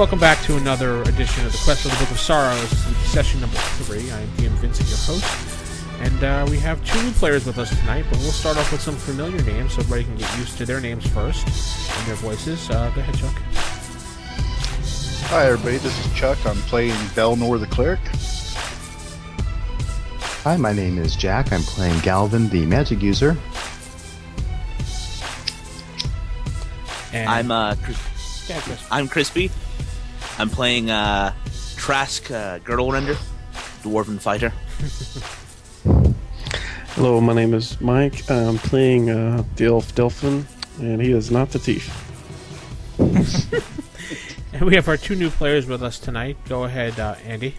welcome back to another edition of the Quest for the Book of Sorrows. Session number three. I am DM Vincent, your host, and uh, we have two new players with us tonight. But we'll start off with some familiar names so everybody can get used to their names first and their voices. Uh, go ahead, Chuck. Hi, everybody. This is Chuck. I'm playing Belnor the Cleric. Hi, my name is Jack. I'm playing Galvin, the magic user. And I'm uh, Chris- yeah, Chris. I'm Crispy. I'm playing uh, Trask uh, Girdlerender, Dwarven Fighter. Hello, my name is Mike. I'm playing uh, the elf Delphin, and he is not the thief. And we have our two new players with us tonight. Go ahead, uh, Andy.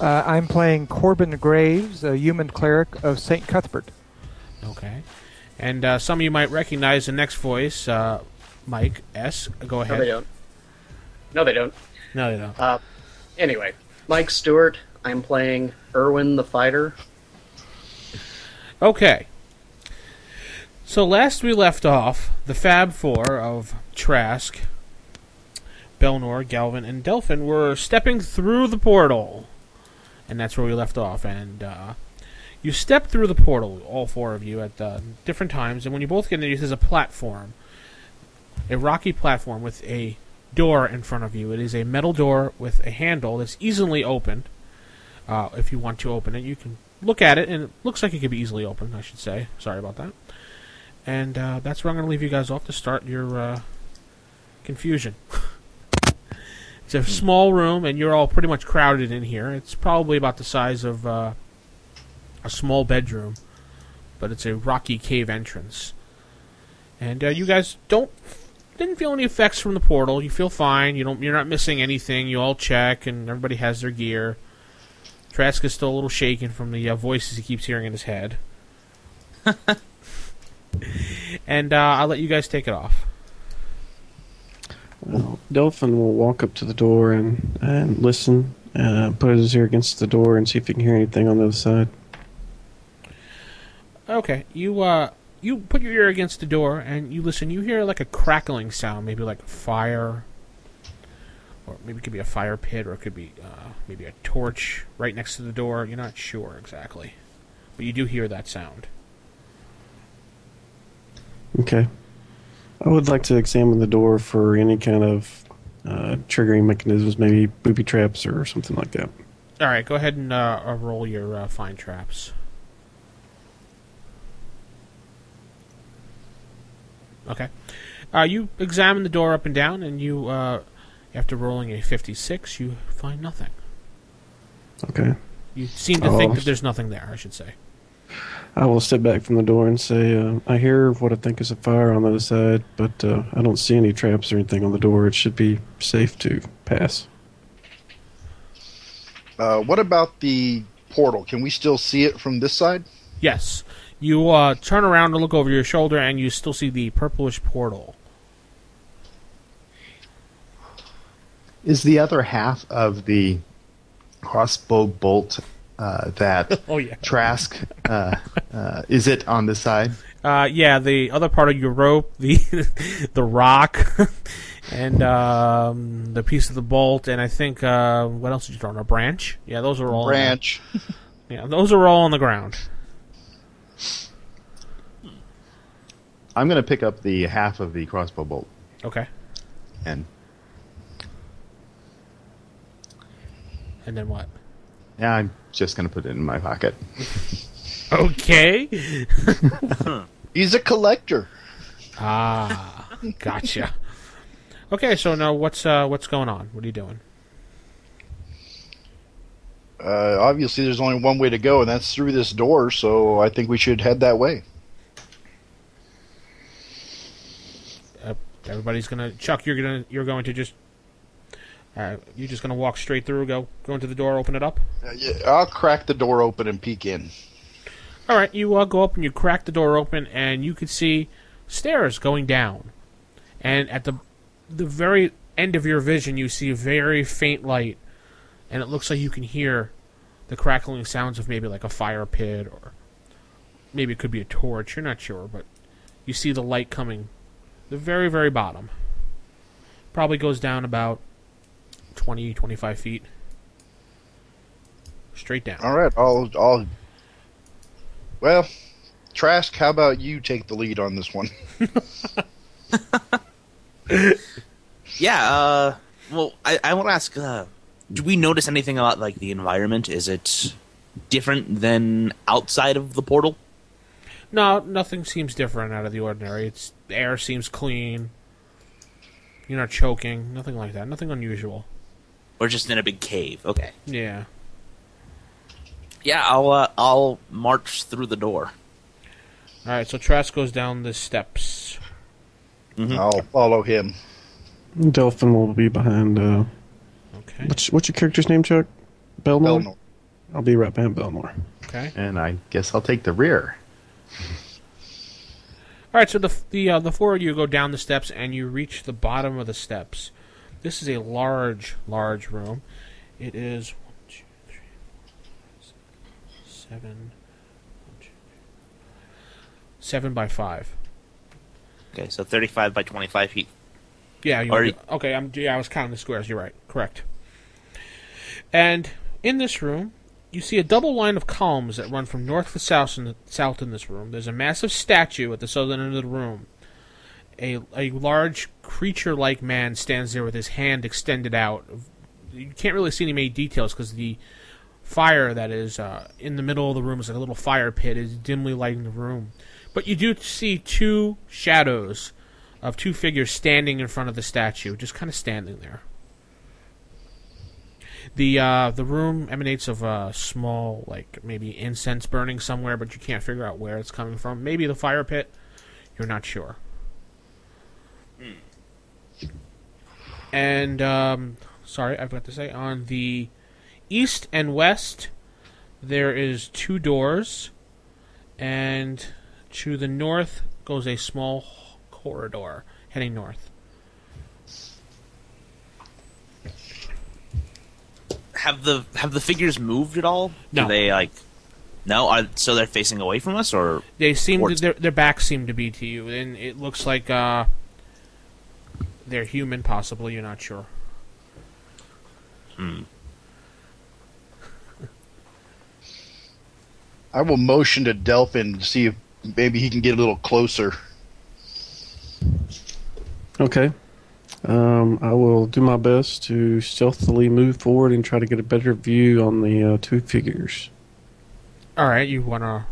Uh, I'm playing Corbin Graves, a human cleric of St. Cuthbert. Okay. And uh, some of you might recognize the next voice, uh, Mike S. Go No, ahead. No, they don't. No, they don't. Uh, anyway, Mike Stewart. I'm playing Erwin the Fighter. Okay. So last we left off, the Fab Four of Trask, Belnor, Galvin, and Delphin were stepping through the portal. And that's where we left off. And uh, you step through the portal, all four of you, at uh, different times. And when you both get in, there's a platform, a rocky platform with a door in front of you. It is a metal door with a handle that's easily opened. Uh, if you want to open it, you can look at it, and it looks like it could be easily opened, I should say. Sorry about that. And uh, that's where I'm going to leave you guys off to start your uh, confusion. it's a small room, and you're all pretty much crowded in here. It's probably about the size of uh, a small bedroom, but it's a rocky cave entrance. And uh, you guys don't didn't feel any effects from the portal. You feel fine. You don't. You're not missing anything. You all check, and everybody has their gear. Trask is still a little shaken from the uh, voices he keeps hearing in his head. and uh, I'll let you guys take it off. Well, Delphin will walk up to the door and, and listen, uh, put his ear against the door, and see if he can hear anything on the other side. Okay, you uh, you put your ear against the door and you listen. You hear like a crackling sound, maybe like fire, or maybe it could be a fire pit, or it could be uh, maybe a torch right next to the door. You're not sure exactly, but you do hear that sound. Okay. I would like to examine the door for any kind of uh, triggering mechanisms, maybe booby traps or something like that. All right, go ahead and uh, uh, roll your uh, find traps. Okay. Uh, you examine the door up and down, and you, uh, after rolling a 56, you find nothing. Okay. You seem to Oh. think that there's nothing there, I should say. I will step back from the door and say, uh, I hear what I think is a fire on the other side, but uh, I don't see any traps or anything on the door. It should be safe to pass. Uh, what about the portal? Can we still see it from this side? Yes. You uh, turn around and look over your shoulder, and you still see the purplish portal. Is the other half of the crossbow bolt uh, that Oh, yeah. Trask, uh, uh, is it on the side? Uh, yeah, the other part of your rope, the the rock, and um, the piece of the bolt, and I think uh, what else did you throw? on A branch? Yeah, those are all on the- Branch. yeah, those are all on the ground. I'm going to pick up the half of the crossbow bolt Okay, and and then what? yeah, I'm just going to put it in my pocket. Okay. He's a collector. Ah, gotcha. Okay, so now what's uh, what's going on? What are you doing? Uh, obviously, there's only one way to go, and that's through this door. So I think we should head that way. Uh, everybody's gonna Chuck. You're gonna you're going to just. Uh, you're just gonna walk straight through, go go into the door, open it up. Uh, yeah, I'll crack the door open and peek in. All right, you uh, go up and you crack the door open, and you can see stairs going down. And at the the very end of your vision, you see a very faint light, and it looks like you can hear the crackling sounds of maybe like a fire pit, or maybe it could be a torch. You're not sure, but you see the light coming, the very very bottom. Probably goes down about 20, 25 feet. Straight down. All right, I'll, I'll. Well, Trask, how about you take the lead on this one? Yeah. Uh, well, I, I want to ask. Uh, do we notice anything about like the environment? Is it different than outside of the portal? No, nothing seems different out of the ordinary. It's the air seems clean. You're not choking. Nothing like that. Nothing unusual. Or just in a big cave? Okay. Yeah. Yeah, I'll uh, I'll march through the door. All right. So Trask goes down the steps. I'll follow him. Delphin will be behind. Uh, Okay. what's what's your character's name, Chuck? Belmore? Belnor. I'll be right behind Belnor. Okay. And I guess I'll take the rear. All right, so the the uh, the four of you go down the steps and you reach the bottom of the steps. This is a large, large room. It is one, two, three, four, five, six, seven, one, two, three, seven by five. Okay, so thirty-five by twenty-five feet. Yeah, you you- okay. I'm yeah, I was counting the squares. You're right. Correct. And in this room, you see a double line of columns that run from north to south in, the, south in this room. There's a massive statue at the southern end of the room. A, a large creature-like man stands there with his hand extended out. You can't really see any details because the fire that is uh, in the middle of the room is like a little fire pit is dimly lighting the room. But you do see two shadows of two figures standing in front of the statue, just kind of standing there. The uh, the room emanates of a small, like maybe incense burning somewhere, but you can't figure out where it's coming from. Maybe the fire pit. You're not sure. And um, sorry, I forgot to say on the east and west there is two doors, and to the north goes a small corridor heading north. Have the have the figures moved at all? No. Do they like? No. Are so they're facing away from us, or They seem to, their their backs seem to be to you, and it looks like uh, they're human. Possibly, you're not sure. Hmm. I will motion to Delphin to see if maybe he can get a little closer. Okay. Um, I will do my best to stealthily move forward and try to get a better view on the uh, two figures. All right, you want to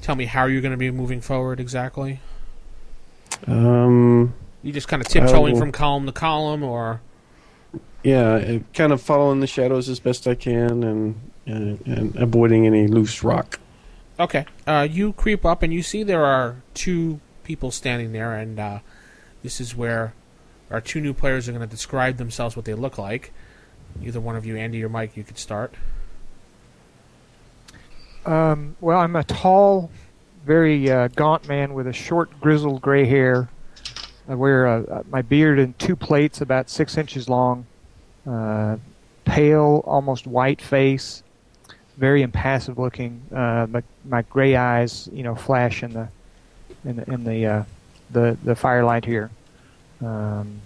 tell me how you're going to be moving forward exactly? Um, You just kind of tiptoeing will- from column to column, or yeah, kind of following the shadows as best I can and and, and avoiding any loose rock. okay. Uh, you creep up and you see there are two people standing there, and uh, this is where our two new players are going to describe themselves, what they look like. Either one of you, Andy or Mike, you could start. Um, well, I'm a tall, very uh, gaunt man with a short, grizzled gray hair. I wear uh, my beard in two plaits, about six inches long. Uh, pale, almost white face, very impassive looking. Uh, my, my gray eyes, you know, flash in the in the in the uh, the, the firelight here. Um,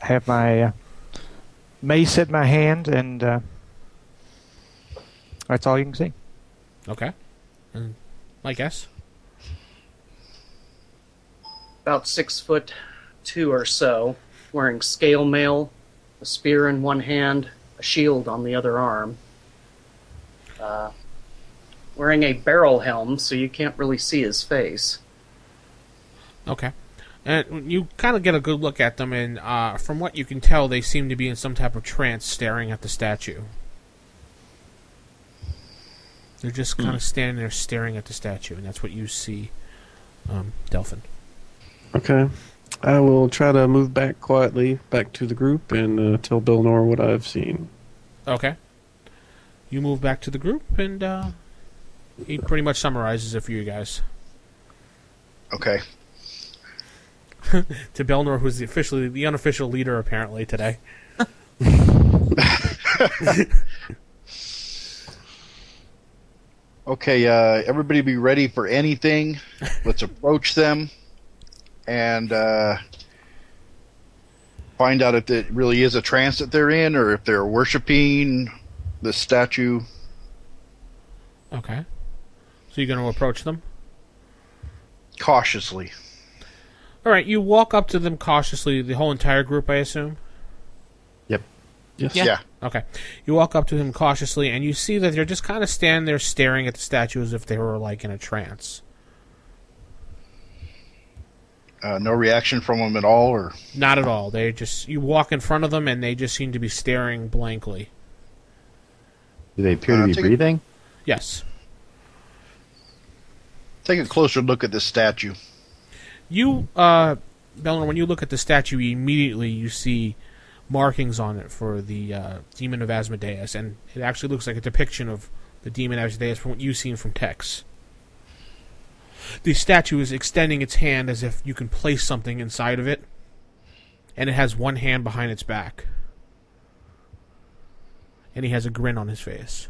have my uh, mace at my hand, and uh, that's all you can see. Okay. And my guess? About six foot two or so, wearing scale mail, a spear in one hand, a shield on the other arm. Uh, wearing a barrel helm, so you can't really see his face. Okay. And you kind of get a good look at them, and uh, from what you can tell, they seem to be in some type of trance staring at the statue. They're just kind of standing there staring at the statue, and that's what you see, um, Delphin. Okay. I will try to move back quietly back to the group and uh, tell Belnor what I've seen. Okay. You move back to the group, and uh, he pretty much summarizes it for you guys. Okay. To Belnor, who's the officially the unofficial leader apparently today. Okay, uh, everybody be ready for anything. Let's approach them. And uh, find out if it really is a trance that they're in, or if they're worshiping the statue. Okay. So you're going to approach them? Cautiously. All right, you walk up to them cautiously, the whole entire group, I assume? Yep. Yes. Yeah. Okay. You walk up to them cautiously, and you see that they're just kind of standing there staring at the statue as if they were, like, in a trance. Uh, no reaction from them at all, or Not at all. They just, you walk in front of them, and they just seem to be staring blankly. Do they appear Uh, to be take a- breathing? Yes. take a closer look at this statue. You, uh, Belnor, when you look at the statue, immediately you see markings on it for the uh, demon of Asmodeus, and it actually looks like a depiction of the demon Asmodeus from what you've seen from Tex. The statue is extending its hand as if you can place something inside of it, and it has one hand behind its back. And he has a grin on his face.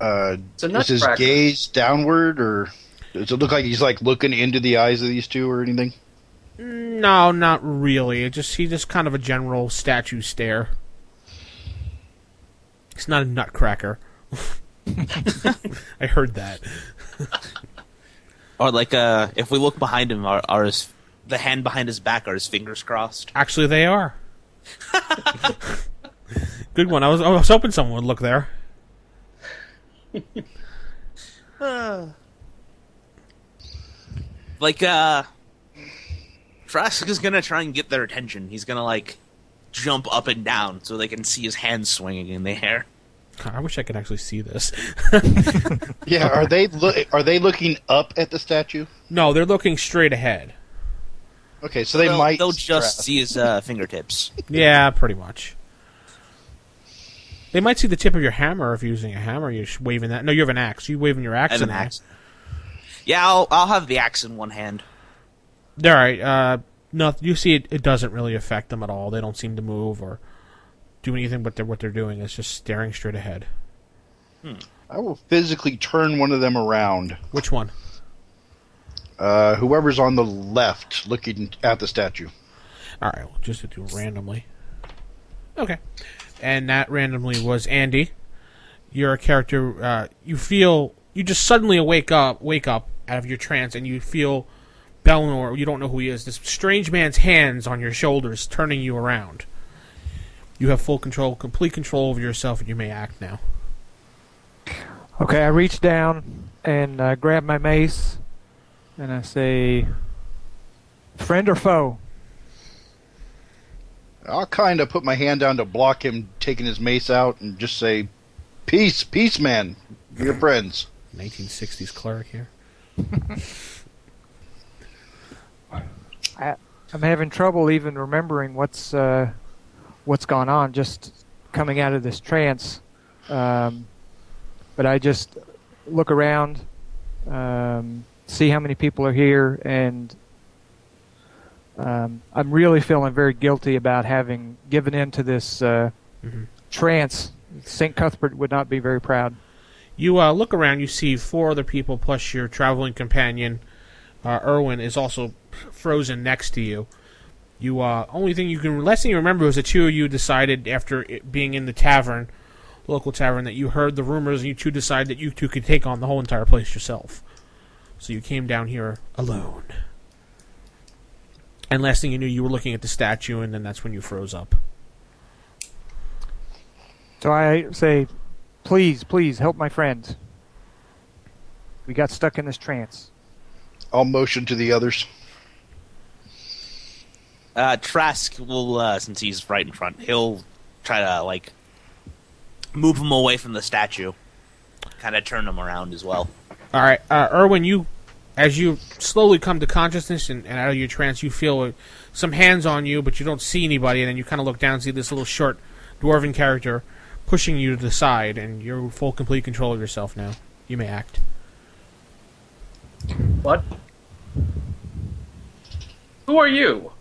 Uh, It's is his nutcracker. gaze downward, or does it look like he's like looking into the eyes of these two, or anything? No, not really. It just he just kind of a general statue stare. He's not a nutcracker. I heard that. Or like, uh, if we look behind him, are, are his the hand behind his back are his fingers crossed? Actually, they are. Good one. I was I was hoping someone would look there. Like, uh, Trask is gonna try and get their attention. He's gonna like jump up and down so they can see his hands swinging in the air. I wish I could actually see this. Yeah. Are they lo- are they looking up at the statue? No, they're looking straight ahead. Okay, so they they'll, might. they'll just strap- see his uh, fingertips. Yeah, pretty much. They might see the tip of your hammer if you're using a hammer. You're just waving that. No, you have an axe. You waving your I axe have in an there. Axe. Yeah, I'll I'll have the axe in one hand. All right. Uh, no, you see, it, it doesn't really affect them at all. They don't seem to move or do anything. But they're, what they're doing is just staring straight ahead. I will physically turn one of them around. Which one? Uh, whoever's on the left, looking at the statue. All right, we'll just do it randomly. Okay, and that randomly was Andy. You're a character. Uh, you feel you just suddenly wake up, wake up out of your trance, and you feel Belnor. You don't know who he is. This strange man's hands on your shoulders, turning you around. You have full control, complete control over yourself, and you may act now. Okay, I reach down and uh, grab my mace, and I say, "Friend or foe?" I'll kind of put my hand down to block him taking his mace out and just say, "Peace, peace, man. Your friends." 1960s cleric here. I'm having trouble even remembering what's uh, what's gone on. Just coming out of this trance, um, but I just look around, um, see how many people are here, and um, I'm really feeling very guilty about having given in to this uh, Mhm. trance. St. Cuthbert would not be very proud. You uh, look around, you see four other people plus your traveling companion, uh, Erwin, is also frozen next to you. You uh, only thing you can last thing you remember was the two of you decided after being in the tavern, local tavern, that you heard the rumors and you two decided that you two could take on the whole entire place yourself. So you came down here alone. And last thing you knew, you were looking at the statue, and then that's when you froze up. So I say, please, please help my friends. We got stuck in this trance. I'll motion to the others. Uh, Trask will, uh, since he's right in front, he'll try to like move him away from the statue, kind of turn him around as well. All right, uh, Erwin, you, as you slowly come to consciousness and, and out of your trance, you feel uh, some hands on you, but you don't see anybody, and then you kind of look down and see this little short dwarven character pushing you to the side, and you're full, complete control of yourself now. You may act. What? Who are you?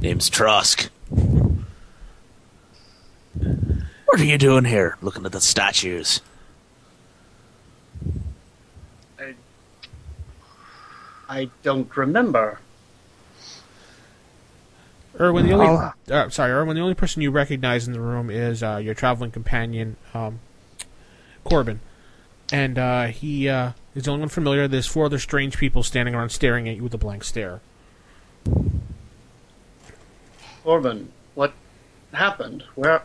Name's Trask. What are you doing here, looking at the statues? I, I don't remember. Erwin, the only I'll- uh, sorry, Erwin, the only person you recognize in the room is uh, your traveling companion, um, Corbin, and uh, he uh, is the only one familiar. There's four other strange people standing around, staring at you with a blank stare. Corbin, what happened? Where?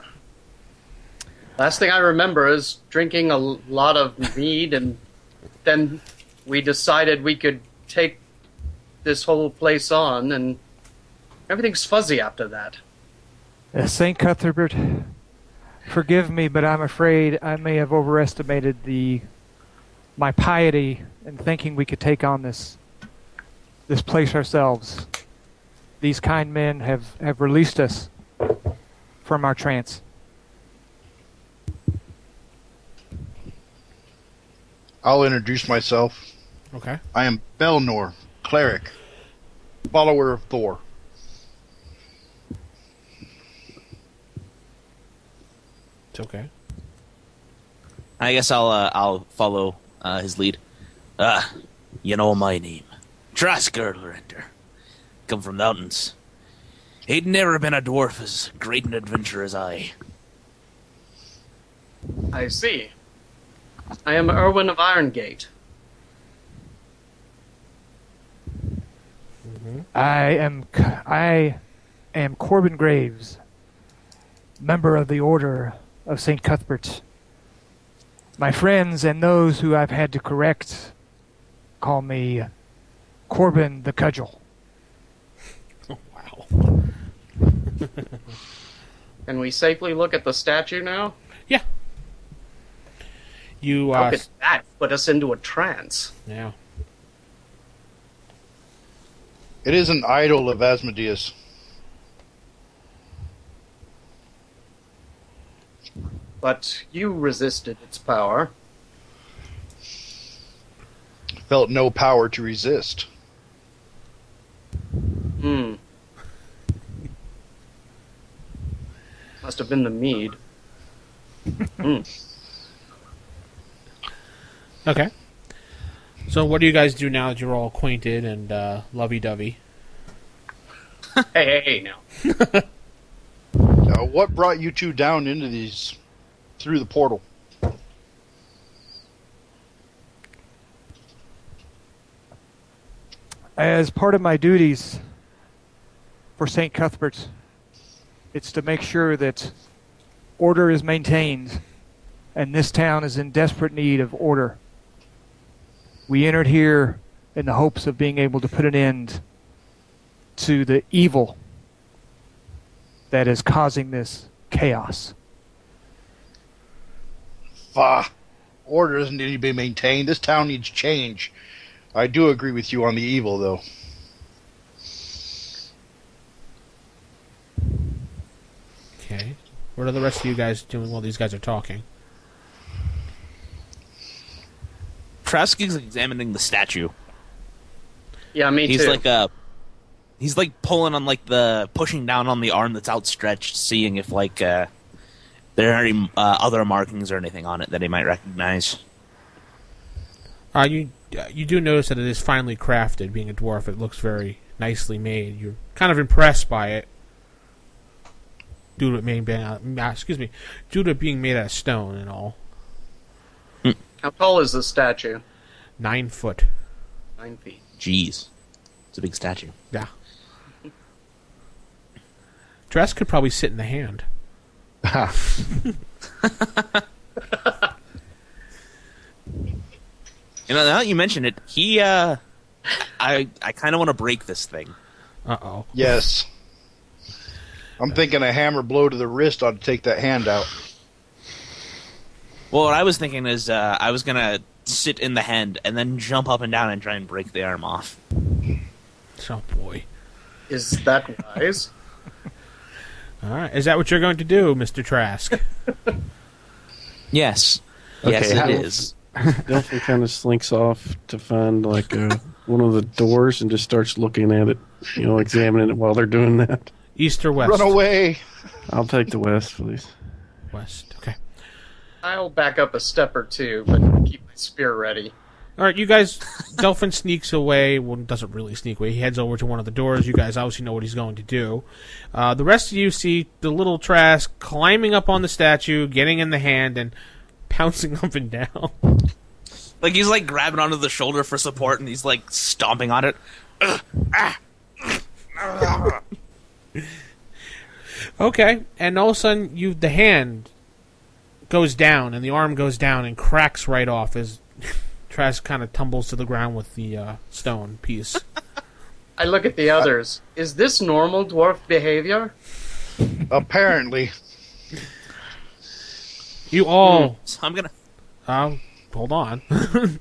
Last thing I remember is drinking a lot of mead, and then we decided we could take this whole place on, and everything's fuzzy after that. Uh, Saint Cuthbert, forgive me, but I'm afraid I may have overestimated the my piety in thinking we could take on this this place ourselves. These kind men have, have released us from our trance. I'll introduce myself. Okay. I am Belnor, cleric, follower of Thor. It's okay. I guess I'll uh, I'll follow uh, his lead. Ah, you know my name, Trask Girdlerender. Come from the mountains. He'd never been a dwarf as great an adventurer as I. I see. I am Erwin of Irongate. I am C- I am Corbin Graves, member of the Order of Saint Cuthbert. My friends and those who I've had to correct call me Corbin the Cudgel. Oh, Wow. Can we safely look at the statue now? Yeah. You How uh, could that put us into a trance? yeah. It is an idol of Asmodeus. But you resisted its power. Felt no power to resist. Hmm. Must have been the mead. Hmm. Okay. So what do you guys do now that you're all acquainted and uh, lovey-dovey? Hey, hey, hey, now. Uh, what brought you two down into these through the portal? As part of my duties for St. Cuthbert, it's to make sure that order is maintained, and this town is in desperate need of order. We entered here in the hopes of being able to put an end to the evil that is causing this chaos. Bah. Order doesn't need to be maintained. This town needs change. I do agree with you on the evil, though. Okay. What are the rest of you guys doing while these guys are talking? Trask is examining the statue. Yeah, me he's too. He's like uh he's like pulling on like the pushing down on the arm that's outstretched, seeing if like uh there are any uh, other markings or anything on it that he might recognize. Uh, you uh, you do notice that it is finely crafted. Being a dwarf, it looks very nicely made. You're kind of impressed by it, due to it being made uh, excuse me, due to it being made out of stone and all. How tall is the statue? Nine foot. Nine feet. Jeez, it's a big statue. Yeah. Dress could probably sit in the hand. You know, now that you mention it, he uh I I kind of want to break this thing. Uh oh. Yes. I'm thinking a hammer blow to the wrist ought to take that hand out. Well, what I was thinking is uh, I was gonna sit in the hand and then jump up and down and try and break the arm off. Oh boy. Is that wise? All right. Is that what you're going to do, Mister Trask? Yes, yes, Okay, it how- is. Delphin kind of slinks off to find like uh, one of the doors and just starts looking at it, you know, examining it while they're doing that. East or west? Run away! I'll take the west, please. West. Okay. I'll back up a step or two, but keep my spear ready. All right, you guys. Delphin sneaks away. Well, doesn't really sneak away. He heads over to one of the doors. You guys obviously know what he's going to do. Uh, the rest of you see the little Trask climbing up on the statue, getting in the hand, and pouncing up and down. Like he's like grabbing onto the shoulder for support, and he's like stomping on it. Okay, and all of a sudden, you the hand goes down, and the arm goes down and cracks right off as Trask kind of tumbles to the ground with the uh, stone piece. I look at the others. Is this normal dwarf behavior? Apparently. You all So I'm gonna. Uh, hold on.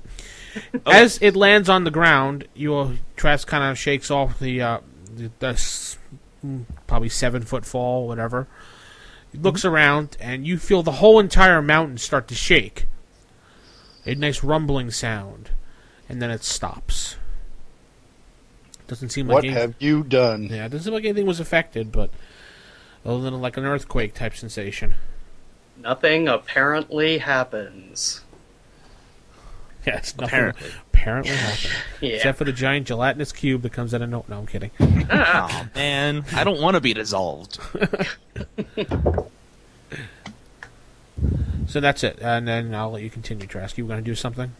As it lands on the ground, you Trask kind of shakes off the uh, the, the probably seven foot fall, whatever. He looks around, and you feel the whole entire mountain start to shake. A nice rumbling sound, and then it stops. Doesn't seem like anything. What any- have you done? yeah, it doesn't seem like anything was affected, but other than like an earthquake type sensation. Nothing apparently happens. Yeah, it's nothing Apparently. apparently happened. Yeah. Except for the giant gelatinous cube that comes out of no. No, I'm kidding. Oh man, I don't want to be dissolved. So that's it, and then I'll let you continue, Trask. You were going to do something?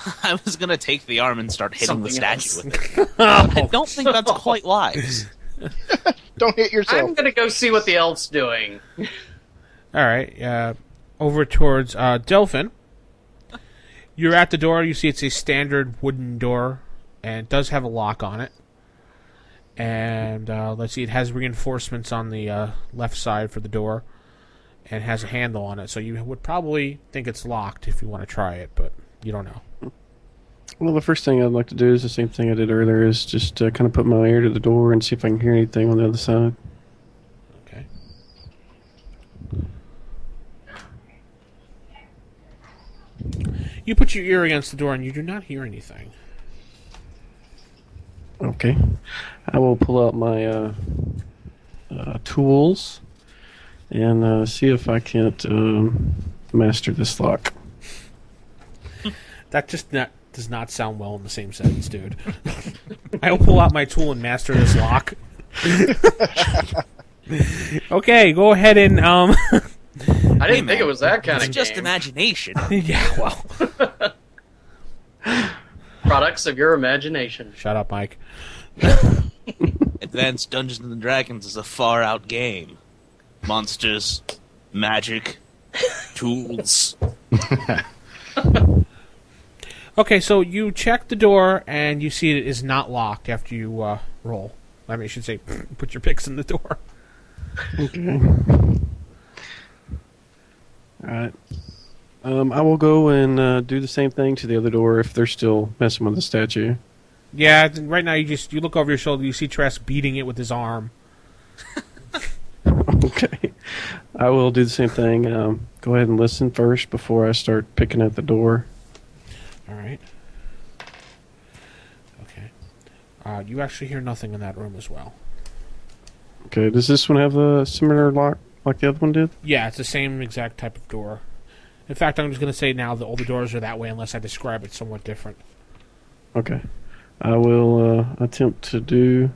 I was gonna take the arm and start hitting the statue else. with it. I don't think that's quite wise. Don't hit yourself. I'm gonna go see what the elf's doing. All right. Uh, over towards uh, Delphin. You're at the door. You see it's a standard wooden door, and it does have a lock on it. And uh, let's see, it has reinforcements on the uh, left side for the door, and has a handle on it. So you would probably think it's locked if you want to try it, but you don't know. Well, the first thing I'd like to do is the same thing I did earlier: is just uh, kind of put my ear to the door and see if I can hear anything on the other side. Okay. You put your ear against the door and you do not hear anything. Okay, I will pull out my uh, uh, tools and uh, see if I can't um, master this lock. That just not, does not sound well in the same sentence, dude. I will pull out my tool and master this lock. okay, go ahead and um. I didn't think man. it was that kind It's of just game. imagination. yeah, well, Products of your imagination. shut up, Mike. Advanced Dungeons and Dragons is a far out game. Monsters, magic, tools. Okay, so you check the door and you see it is not locked after you uh, roll. I mean, I should say, put your picks in the door. Okay. All right. Um, I will go and uh, do the same thing to the other door if they're still messing with the statue. Yeah, right now you just you look over your shoulder, you see Trask beating it with his arm. okay. I will do the same thing. Um, go ahead and listen first before I start picking at the door. All right. Okay. Uh, you actually hear nothing in that room as well. Okay. Does this one have a similar lock like the other one did? Yeah, it's the same exact type of door. In fact, I'm just going to say now that all the doors are that way unless I describe it somewhat different. Okay. I will uh, attempt to do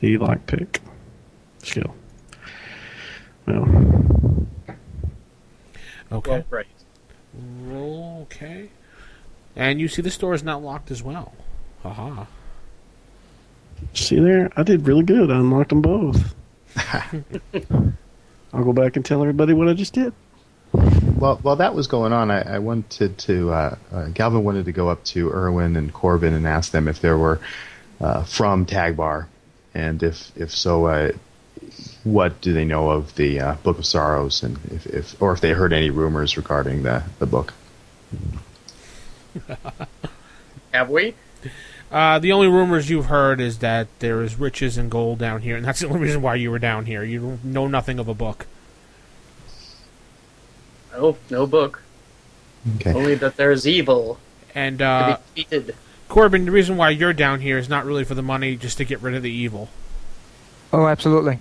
the lockpick skill. Well, Okay. Well, right. Roll. Okay. And you see this door is not locked as well. Haha. see there? I did really good. I unlocked them both. I'll go back and tell everybody what I just did. Well, while that was going on, I, I wanted to. Uh, uh, Galvin wanted to go up to Erwin and Corbin and ask them if there were uh, from Tagbar, and if if so, uh, what do they know of the uh, Book of Sorrows, and if, if or if they heard any rumors regarding the the book. Have we? Uh, the only rumors you've heard is that there is riches and gold down here, and that's the only reason why you were down here. You know nothing of a book. No, no book. Okay. Only that there's evil And to uh, be. Corbin, the reason why you're down here is not really for the money, just to get rid of the evil. Oh, absolutely.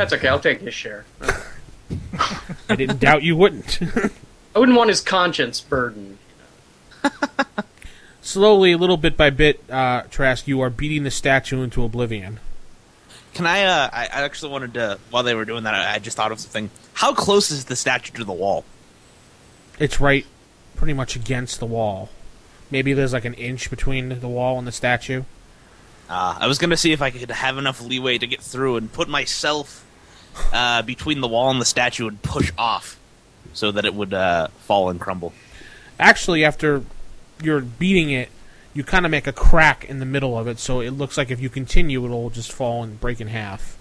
That's okay. I'll take his share. I didn't doubt you wouldn't. I wouldn't want his conscience burdened. Slowly, little bit by bit, uh, Trask, you are beating the statue into oblivion. Can I? Uh, I, I actually wanted to. While they were doing that, I, I just thought of something. How close is the statue to the wall? It's right pretty much against the wall. Maybe there's like an inch between the wall and the statue. Uh, I was gonna see if I could have enough leeway to get through and put myself uh, between the wall and the statue and push off, so that it would uh, fall and crumble. Actually, after you're beating it, you kind of make a crack in the middle of it, so it looks like if you continue, it'll just fall and break in half.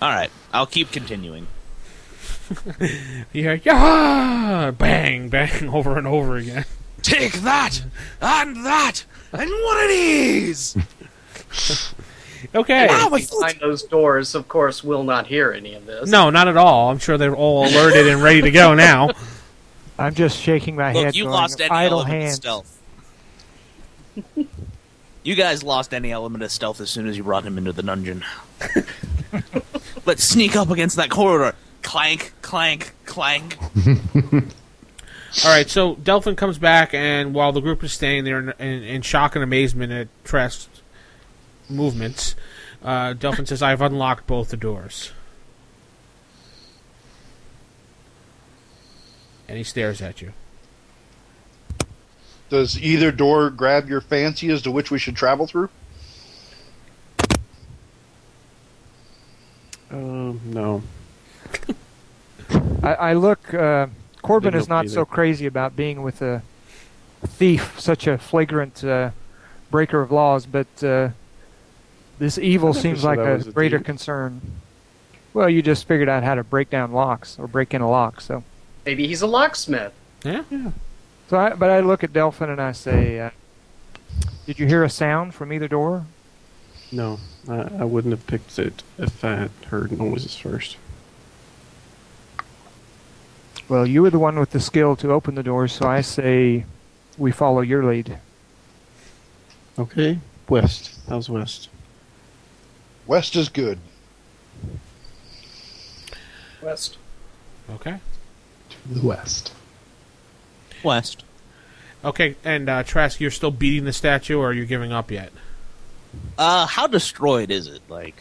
All right, I'll keep continuing. Hear, yeah, bang, bang, over and over again. Take that and that and one of these. Okay. Wow, my foot! Behind those doors, of course, will not hear any of this. No, not at all. I'm sure they're all alerted and ready to go now. I'm just shaking my Look, head. you going, lost any idle element of stealth. you guys lost any element of stealth as soon as you brought him into the dungeon. Let's sneak up against that corridor. Clank, clank, clank. All right, so Delphin comes back, and while the group is staying there in, in, in shock and amazement at Trask's movements, uh, Delphin says, I've unlocked both the doors. And he stares at you. Does either door grab your fancy as to which we should travel through? Um, no. I, I look. Uh, Corbin Didn't is not look so crazy about being with a thief, such a flagrant uh, breaker of laws, but uh, this evil seems said like I a was a greater thief. concern. Well, you just figured out how to break down locks or break in a lock, so. Maybe he's a locksmith. Yeah? So, I, but I look at Delphin and I say, uh, "Did you hear a sound from either door?" No, I, I wouldn't have picked it if I had heard noises first. Well, you were the one with the skill to open the doors, so I say we follow your lead. Okay. West. How's west? West is good. West. Okay. To the west. West. Okay, and uh, Trask, you're still beating the statue, or are you giving up yet? Uh, how destroyed is it? Like,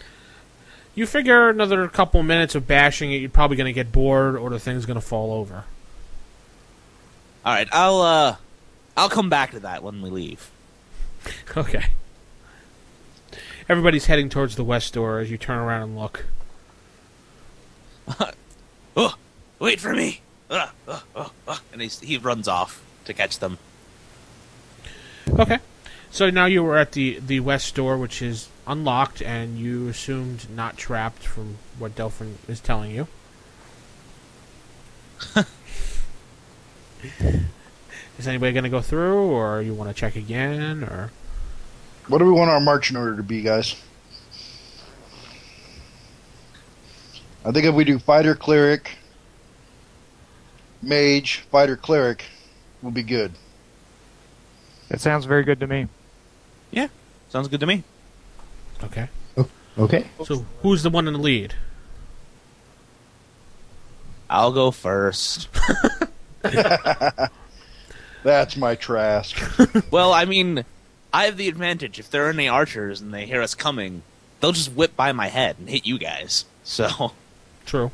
You figure another couple minutes of bashing it, you're probably going to get bored, or the thing's going to fall over. all right, I'll uh, I'll come back to that when we leave. Okay. Everybody's heading towards the west door as you turn around and look. Oh, wait for me! Uh, uh, and he's, he runs off to catch them. Okay. So now you were at the, the west door, which is unlocked, and you assumed not trapped from what Delphin is telling you. is anybody going to go through, or you want to check again, or What do we want our marching order to be, guys? I think if we do fighter, cleric, mage, fighter, cleric, we'll be good. That sounds very good to me. Yeah, sounds good to me. okay? Oh, okay. So who's the one in the lead? I'll go first. That's my Trask. well, I mean, I have the advantage. If there are any archers and they hear us coming, they'll just whip by my head and hit you guys. So, True.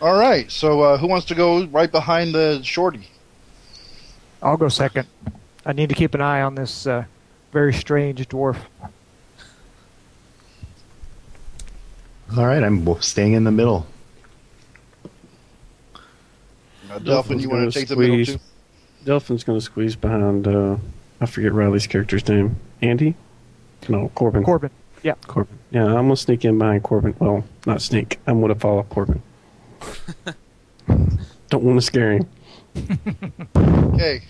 All right, so uh, who wants to go right behind the shorty? I'll go second. I need to keep an eye on this uh, very strange dwarf. All right, I'm staying in the middle. Uh, Delphin, Delphin's you want gonna to take the middle too? Delphin's gonna squeeze behind. Uh, I forget Riley's character's name. Andy? No, Corbin. Corbin. Yeah. Corbin. Yeah, I'm gonna sneak in behind Corbin. Well, not sneak. I'm gonna follow Corbin. Don't want to scare him. Okay,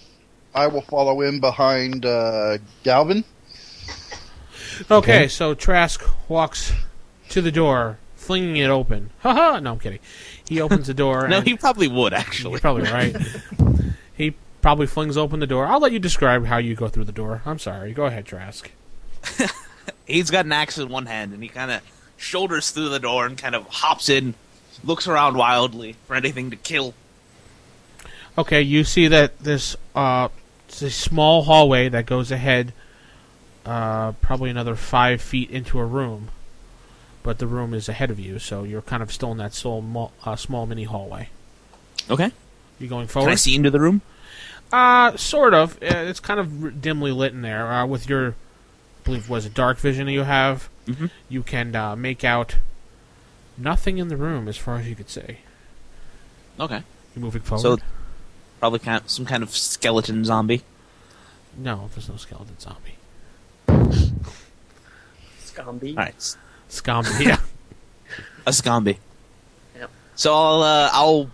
I will follow in behind uh, Galvin. Okay, so Trask walks to the door, flinging it open. Haha! No, I'm kidding. He opens the door. no, and he probably would You're actually. probably right. he probably flings open the door. I'll let you describe how you go through the door. I'm sorry. Go ahead, Trask. He's got an axe in one hand and he kind of shoulders through the door and kind of hops in, looks around wildly for anything to kill. Okay, you see that this uh, it's a small hallway that goes ahead, uh, probably another five feet into a room, but the room is ahead of you, so you're kind of still in that small, uh, small mini hallway. Okay. you're going Can forward? I see into the room? Uh, sort of. Uh, It's kind of dimly lit in there. Uh, with your, I believe, was it dark vision you have? Mhm. You can uh, make out nothing in the room as far as you could see. Okay. You're moving forward. So probably kind some kind of skeleton zombie. no, there's no skeleton zombie. Scombi. All right. s- Scombi, yeah. A scombi. Yep. So I'll uh, I'll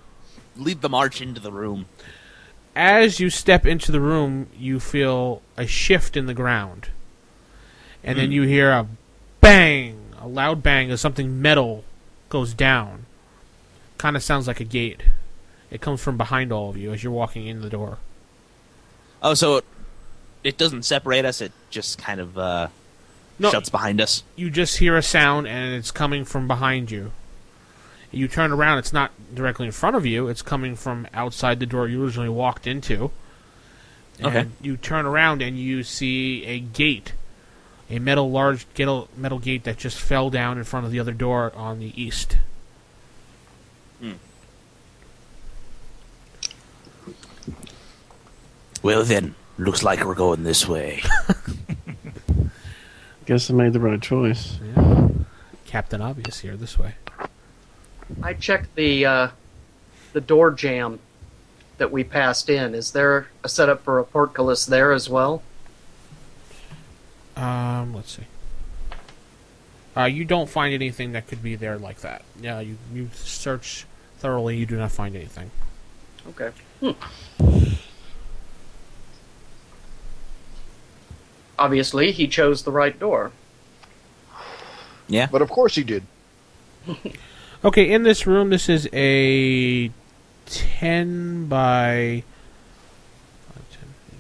lead the march into the room. As you step into the room, you feel a shift in the ground, and then Hmm. you hear a bang, a loud bang as something metal goes down. Kind of sounds like a gate. It comes from behind all of you as you're walking in the door. Oh, so it, it doesn't separate us. It just kind of uh, No, shuts behind us. you just hear a sound and it's coming from behind you. You turn around, it's not directly in front of you, it's coming from outside the door you originally walked into. And Okay. You turn around and you see a gate, a metal large metal, metal gate that just fell down in front of the other door on the east. Hmm. Well then, looks like we're going this way. Guess I made the right choice. Yeah. Captain Obvious here, this way. I checked the uh, the door jamb that we passed in. Is there a setup for a portcullis there as well? Um, let's see. Uh, you don't find anything that could be there like that. Yeah, you you search thoroughly, you do not find anything. Okay. Hmm. Obviously, he chose the right door. Yeah. But of course he did. Okay, in this room, this is a 10 by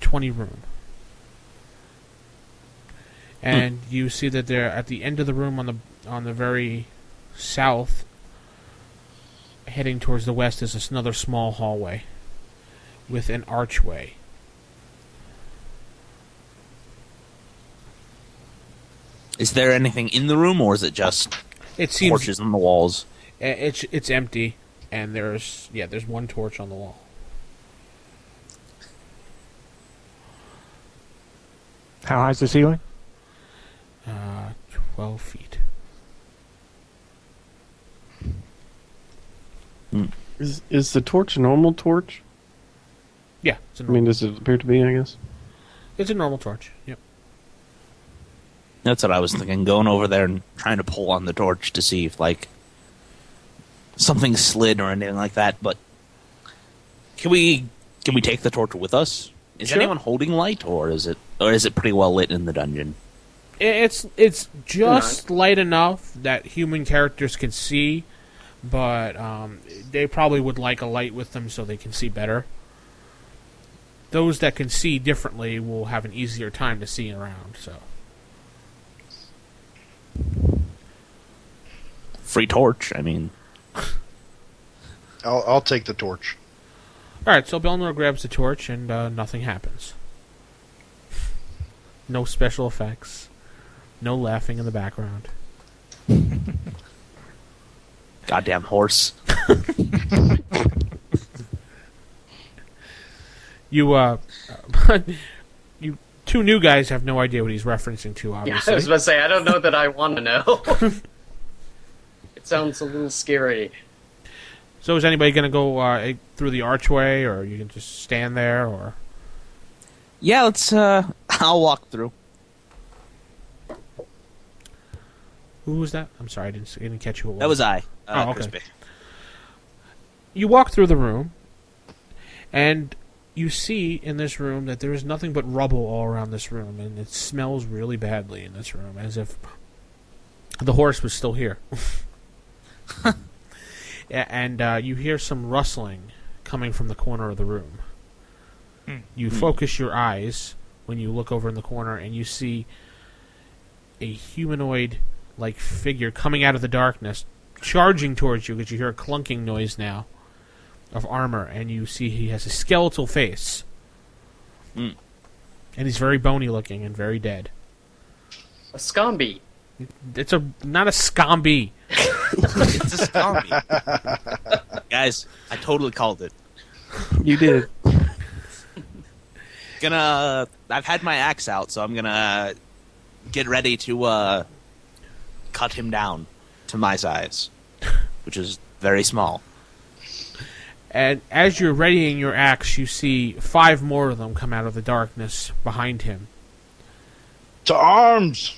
20 room. And hmm. you see that there at the end of the room on the on the very south heading towards the west is another small hallway with an archway. Is there anything in the room, or is it just It seems torches on the walls? Uh, it's it's empty and there's yeah, there's one torch on the wall. How high's the ceiling? Uh 12 feet. Is is the torch a normal torch? Yeah, it's a I normal, mean, does it appear to be? I guess. it's a normal torch. Yep. That's what I was thinking. Going over there and trying to pull on the torch to see if like something slid or anything like that. But can we can we take the torch with us? Is Sure. anyone holding light, or is it or is it pretty well lit in the dungeon? It's it's just light enough that human characters can see, but um, they probably would like a light with them so they can see better. Those that can see differently will have an easier time to see around. So Free torch. I mean, I'll, I'll take the torch. all right, so Belnor grabs the torch and uh, nothing happens. No special effects, no laughing in the background. goddamn horse. You uh, you two new guys have no idea what he's referencing to. Yeah, Obviously, I was about to say, I don't know that I want to know. it sounds a little scary. So is anybody going to go uh, through the archway, or you can just stand there, or Yeah, let's. uh I'll walk through. who was that? I'm sorry, I didn't, I didn't catch who it was. That was I. Uh, Oh, okay. Crispy. You walk through the room, and you see in this room that there is nothing but rubble all around this room, and it smells really badly in this room, as if the horse was still here. A- and uh, you hear some rustling coming from the corner of the room. You focus your eyes when you look over in the corner, and you see a humanoid like figure coming out of the darkness, charging towards you because you hear a clunking noise now of armor, and you see he has a skeletal face. Hmm. And he's very bony looking and very dead. A scombi. It's a not a scombi. It's a zombie. Guys, I totally called it. You did. Gonna. I've had my axe out, so I'm gonna get ready to uh, cut him down to my size, which is very small. And as you're readying your axe, you see five more of them come out of the darkness behind him. To arms!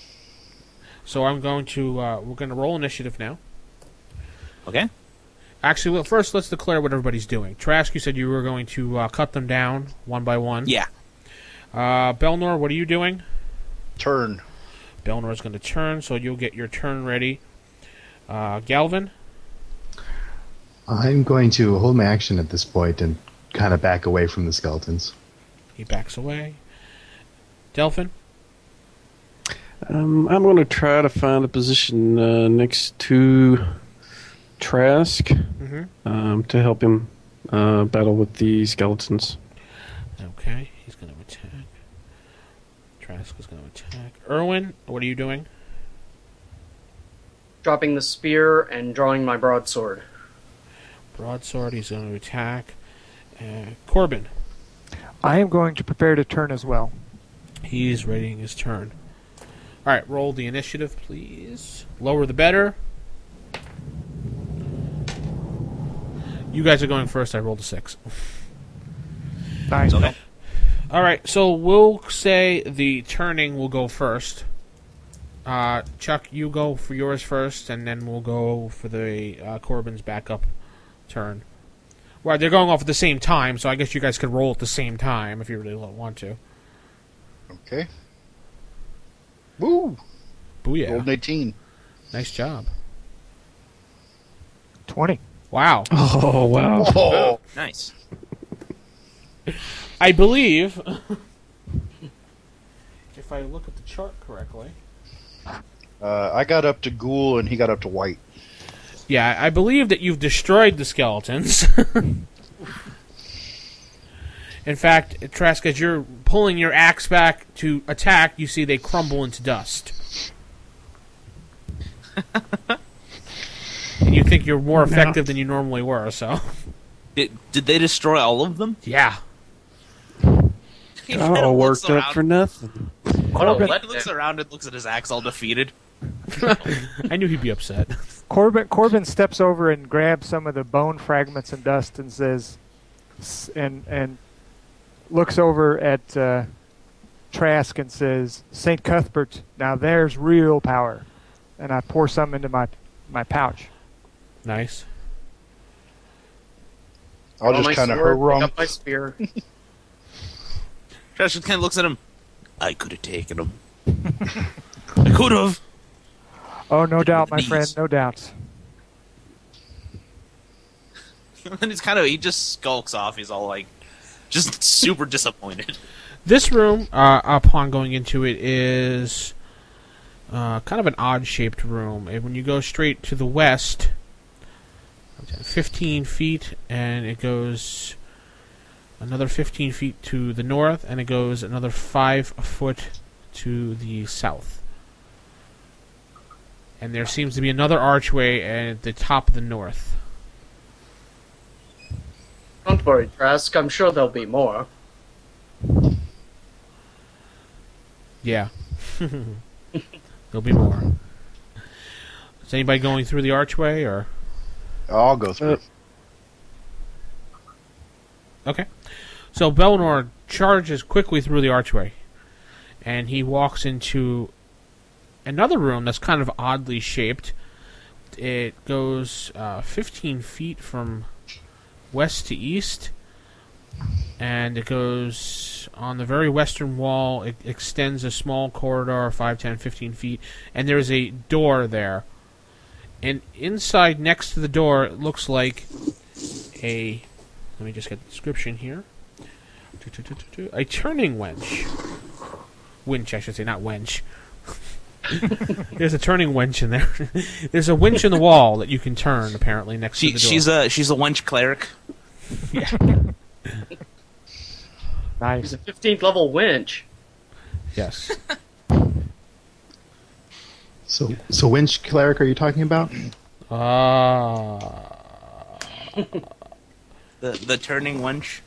So I'm going to uh, we're going to roll initiative now. Okay. Actually, well, first let's declare what everybody's doing. Trask, you said you were going to uh, cut them down one by one. Yeah. Uh, Belnor, what are you doing? Turn. Belnor's going to turn, so you'll get your turn ready. Uh, Galvin, I'm going to hold my action at this point and kind of back away from the skeletons. he backs away. Delphin, Um, I'm going to try to find a position uh, next to Trask mm-hmm. um, to help him uh, battle with the skeletons. okay, he's going to attack. Trask is going to attack. Erwin, what are you doing? Dropping the spear and drawing my broadsword. Broadsword, he's going to attack. Uh, Corbin, I am going to prepare to turn as well. He is readying his turn. All right, roll the initiative, please. Lower the better. You guys are going first. I rolled a six. Nice. Okay. All right, so we'll say the turning will go first. Uh, Chuck, you go for yours first, and then we'll go for the uh, Corbin's backup turn. Well, they're going off at the same time, so I guess you guys could roll at the same time if you really want to. Okay. Woo! Booyah! Rolled 18. Nice job. 20. Wow. Oh, wow. Oh! Nice. I believe, if I look at the chart correctly, Uh, I got up to ghoul and he got up to white. yeah, I believe that you've destroyed the skeletons. In fact, Trask, as you're pulling your axe back to attack, you see they crumble into dust. and you think you're more effective than you normally were, so. Did, did they destroy all of them? Yeah. He Got kinda all worked up around- for nothing. What a looks around and looks at his axe all defeated. I knew he'd be upset. Corbin Corbin steps over and grabs some of the bone fragments and dust and says, and and looks over at uh, Trask and says, "Saint Cuthbert, now there's real power." And I pour some into my my pouch. Nice. I'll Draw just kind of sword, pick hurrah. up my spear. Trask just kind of looks at him. I could have taken him. I could have. Oh, no doubt, my Knees. friend, no doubt. and he's kind of he just skulks off. He's all like, just super disappointed. This room, uh, upon going into it, is uh, kind of an odd shaped room. And when you go straight to the west, 15 feet, and it goes another 15 feet to the north, and it goes another 5 foot to the south. And there seems to be another archway at the top of the north. Don't worry, Trask. I'm sure there'll be more. Yeah. There'll be more. Is anybody going through the archway, or. I'll go through. Uh, Okay. So Belnor charges quickly through the archway, and he walks into another room that's kind of oddly shaped. It goes uh, 15 feet from west to east, and it goes on the very western wall. It extends a small corridor, 5, 10, 15 feet, and there's a door there. And inside, next to the door, it looks like a let me just get the description here. A turning wench. Winch, I should say, not wench. There's a turning wench in there. There's a winch in the wall that you can turn, apparently, next She, to the door. she's a she's a wench cleric. Yeah. Nice. He's a 15th level winch. Yes. So, so winch cleric are you talking about? Uh, The the turning winch.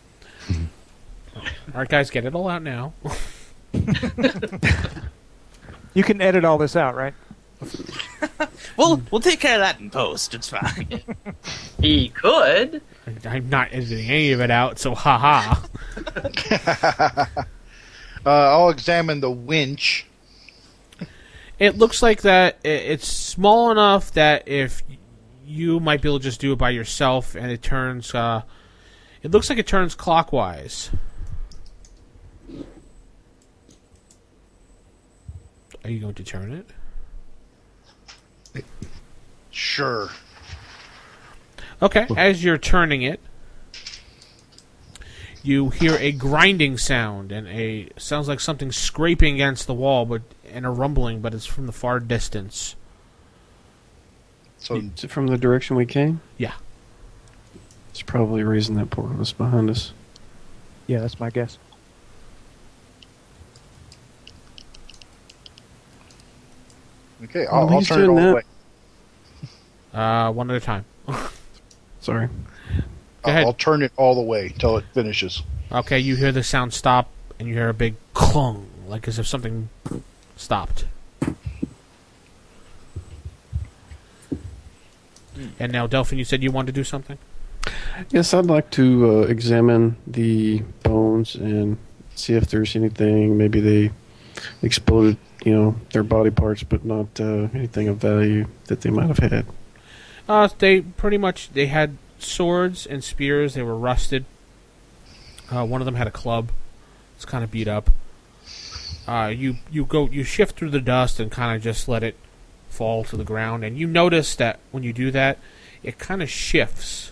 all right, guys, get it all out now. You can edit all this out, right? We'll we'll take care of that in post. It's fine. He could. I'm not editing any of it out, so haha. Uh, I'll examine the winch. It looks like that it's small enough that if you might be able to just do it by yourself, and it turns. Uh, it looks like it turns clockwise. Are you going to turn it? Sure. Okay, as you're turning it, you hear a grinding sound and a sounds like something scraping against the wall, but and a rumbling, but it's from the far distance. So Is it from the direction we came? Yeah. It's probably the reason that portal was behind us. Yeah, that's my guess. okay, I'll, I'll turn it doing all the that. way. Uh, one at a time. Sorry. Go ahead. I'll turn it all the way till it finishes. Okay, you hear the sound stop, and you hear a big clung, like as if something stopped. And now, Delphin, you said you wanted to do something. Yes, I'd like to uh, examine the bones and see if there's anything. Maybe they exploded, you know, their body parts, but not uh, anything of value that they might have had. Uh, they pretty much they had swords and spears. They were rusted. Uh, one of them had a club. It's kind of beat up. Uh, you you go you shift through the dust and kind of just let it fall to the ground, and you notice that when you do that, it kind of shifts,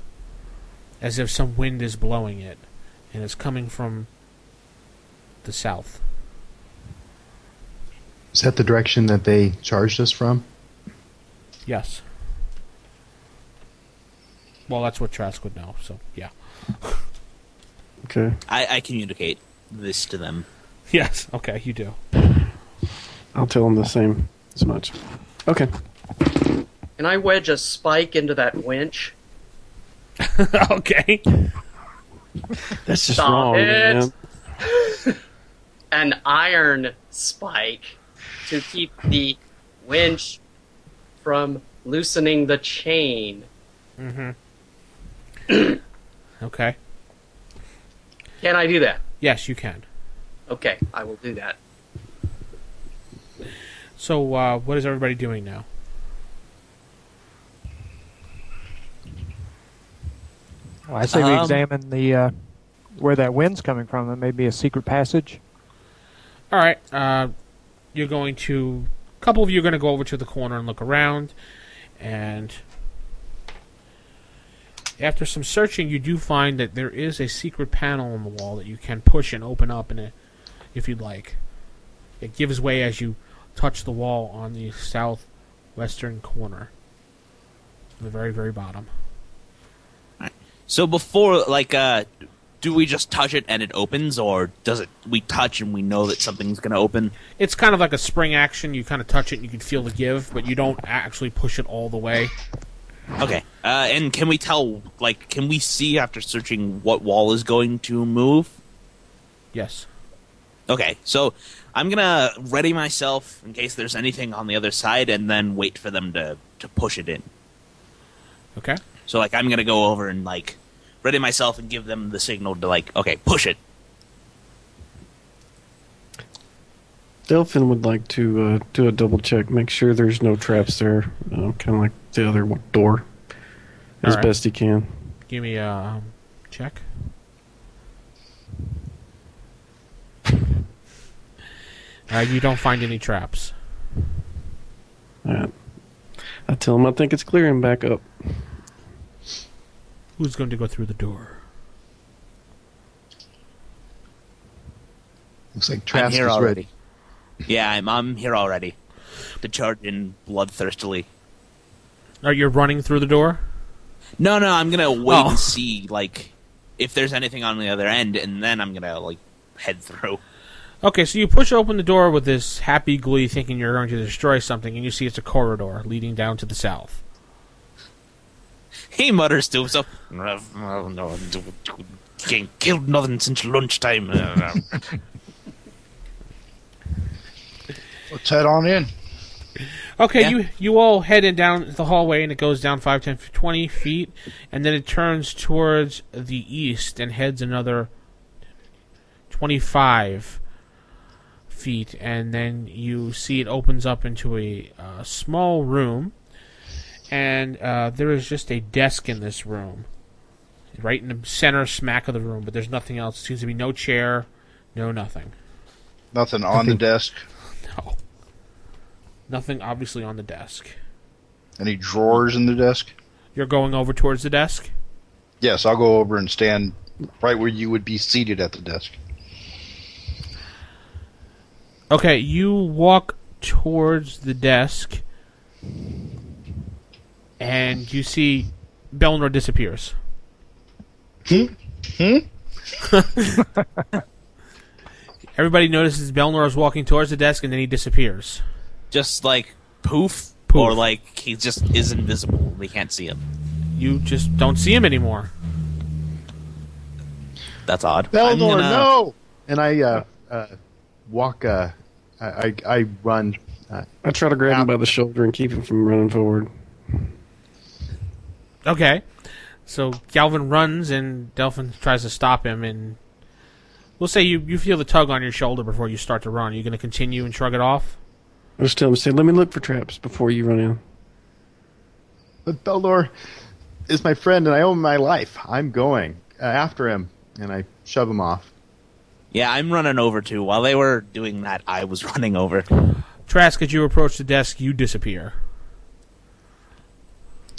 as if some wind is blowing it, and it's coming from the south. Is that the direction that they charged us from? Yes. Well, that's what Trask would know. So yeah. Okay. I, I communicate this to them. Yes. Okay. You do. I'll tell them the same as much. Okay. Can I wedge a spike into that winch? okay. That's just Stop wrong, it. man. An iron spike to keep the winch from loosening the chain. Mm-hmm. Okay. Can I do that? Yes, you can. Okay, I will do that. So, uh, what is everybody doing now? Well, I say we Um, examine the uh, where that wind's coming from. There may be a secret passage. All right. Uh, you're going to. A couple of you are going to go over to the corner and look around, and after some searching, you do find that there is a secret panel on the wall that you can push and open up, and if you'd like. It gives way as you touch the wall on the southwestern corner, the very, very bottom. So before, like, uh, do we just touch it and it opens, or does it? We touch and we know that something's gonna open. It's kind of like a spring action. You kind of touch it, and you can feel the give, but you don't actually push it all the way. Okay. Uh, and can we tell? Like, can we see after searching what wall is going to move? Yes. Okay. So I'm gonna ready myself in case there's anything on the other side, and then wait for them to to push it in. Okay. So like, I'm gonna go over and like ready myself and give them the signal to like, okay, push it. Delphin would like to uh, do a double check, make sure there's no traps there, uh, kind of like the other one- door, as Alright. best he can. Give me a um, check. Uh, you don't find any traps. Alright. I tell him I think it's clear and back up. Who's going to go through the door? Looks like I'm Trask here is already. ready. Yeah, I'm I'm here already. To charge in bloodthirstily. Are you running through the door? No, no, I'm gonna wait Oh. and see like if there's anything on the other end, and then I'm gonna like head through. Okay, so you push open the door with this happy glee, thinking you're going to destroy something, and you see it's a corridor leading down to the south. He mutters to himself, "No, no, ain't killed nothing since lunchtime." Let's head on in. Okay, Yeah. you you all head in down the hallway, and it goes down 5, 10, 20 feet, and then it turns towards the east and heads another 25 feet, and then you see it opens up into a uh, small room, and uh, there is just a desk in this room, right in the center smack of the room, but there's nothing else. seems to be no chair, no nothing. Nothing on the desk. No. Nothing obviously on the desk. Any drawers in the desk? You're going over towards the desk? Yes, I'll go over and stand right where you would be seated at the desk. Okay, you walk towards the desk and you see Belnor disappears. Hmm? Hmm? Everybody notices Belnor is walking towards the desk and then he disappears. just like poof, Poof. or like he just is invisible. We can't see him. You just don't see him anymore. That's odd. I'm Belnor, gonna- no! And I uh, uh, walk. Uh, I, I I run. Uh, I try to grab him by the shoulder and keep him from running forward. Okay. So Galvin runs and Delphin tries to stop him and we'll say you, you feel the tug on your shoulder before you start to run. Are you gonna continue and shrug it off? I just tell him, say, let me look for traps before you run in. but Belnor is my friend, and I owe him my life. I'm going uh, after him, and I shove him off. Yeah, I'm running over too. While they were doing that, I was running over. Trask, as you approach the desk, you disappear.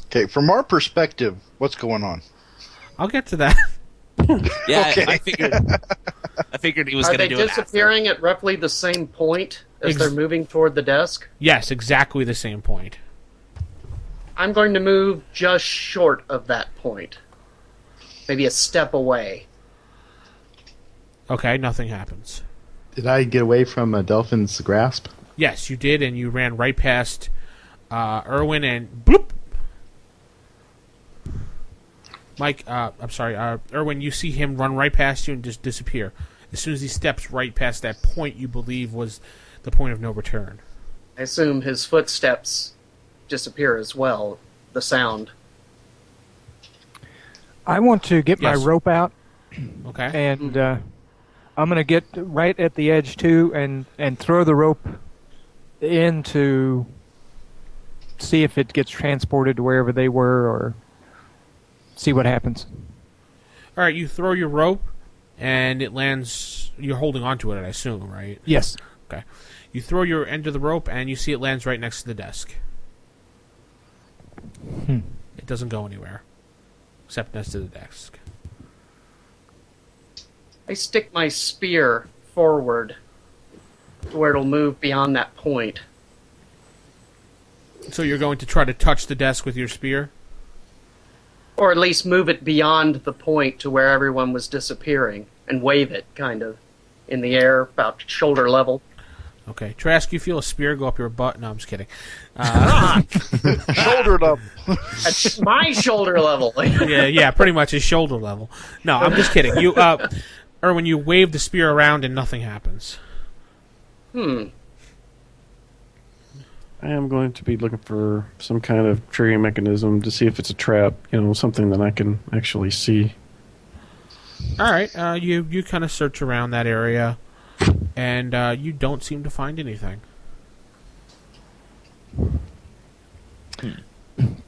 Okay, from our perspective, what's going on? I'll get to that. Yeah, Okay. I, I figured. I figured he was Are going to they do it. after. disappearing at roughly the same point as Ex- they're moving toward the desk? yes, exactly the same point. I'm going to move just short of that point. Maybe a step away. Okay, nothing happens. Did I get away from a Delphin's grasp? Yes, you did, and you ran right past uh, Erwin and bloop. Mike, uh, I'm sorry, uh, Erwin. You see him run right past you and just disappear. As soon as he steps right past that point, you believe was the point of no return. I assume his footsteps disappear as well. The sound. I want to get Yes. my rope out, Okay. and uh, I'm going to get right at the edge too, and and throw the rope in to see if it gets transported to wherever they were, or see what happens. All right, you throw your rope, and it lands. You're holding onto it, I assume, right? Yes. Okay. You throw your end of the rope, and you see it lands right next to the desk. Hmm. It doesn't go anywhere, except next to the desk. I stick my spear forward to where it'll move beyond that point. So you're going to try to touch the desk with your spear? Or at least move it beyond the point to where everyone was disappearing and wave it, kind of, in the air, about shoulder level. Okay. Trask, you feel a spear go up your butt? No, I'm just kidding. Uh, Shouldered up. At my shoulder level. yeah, yeah, pretty much his shoulder level. No, I'm just kidding. You, uh, Erwin, you wave the spear around and nothing happens. hmm. I am going to be looking for some kind of triggering mechanism to see if it's a trap, you know, something that I can actually see. All right, uh, you you kind of search around that area, and uh, you don't seem to find anything.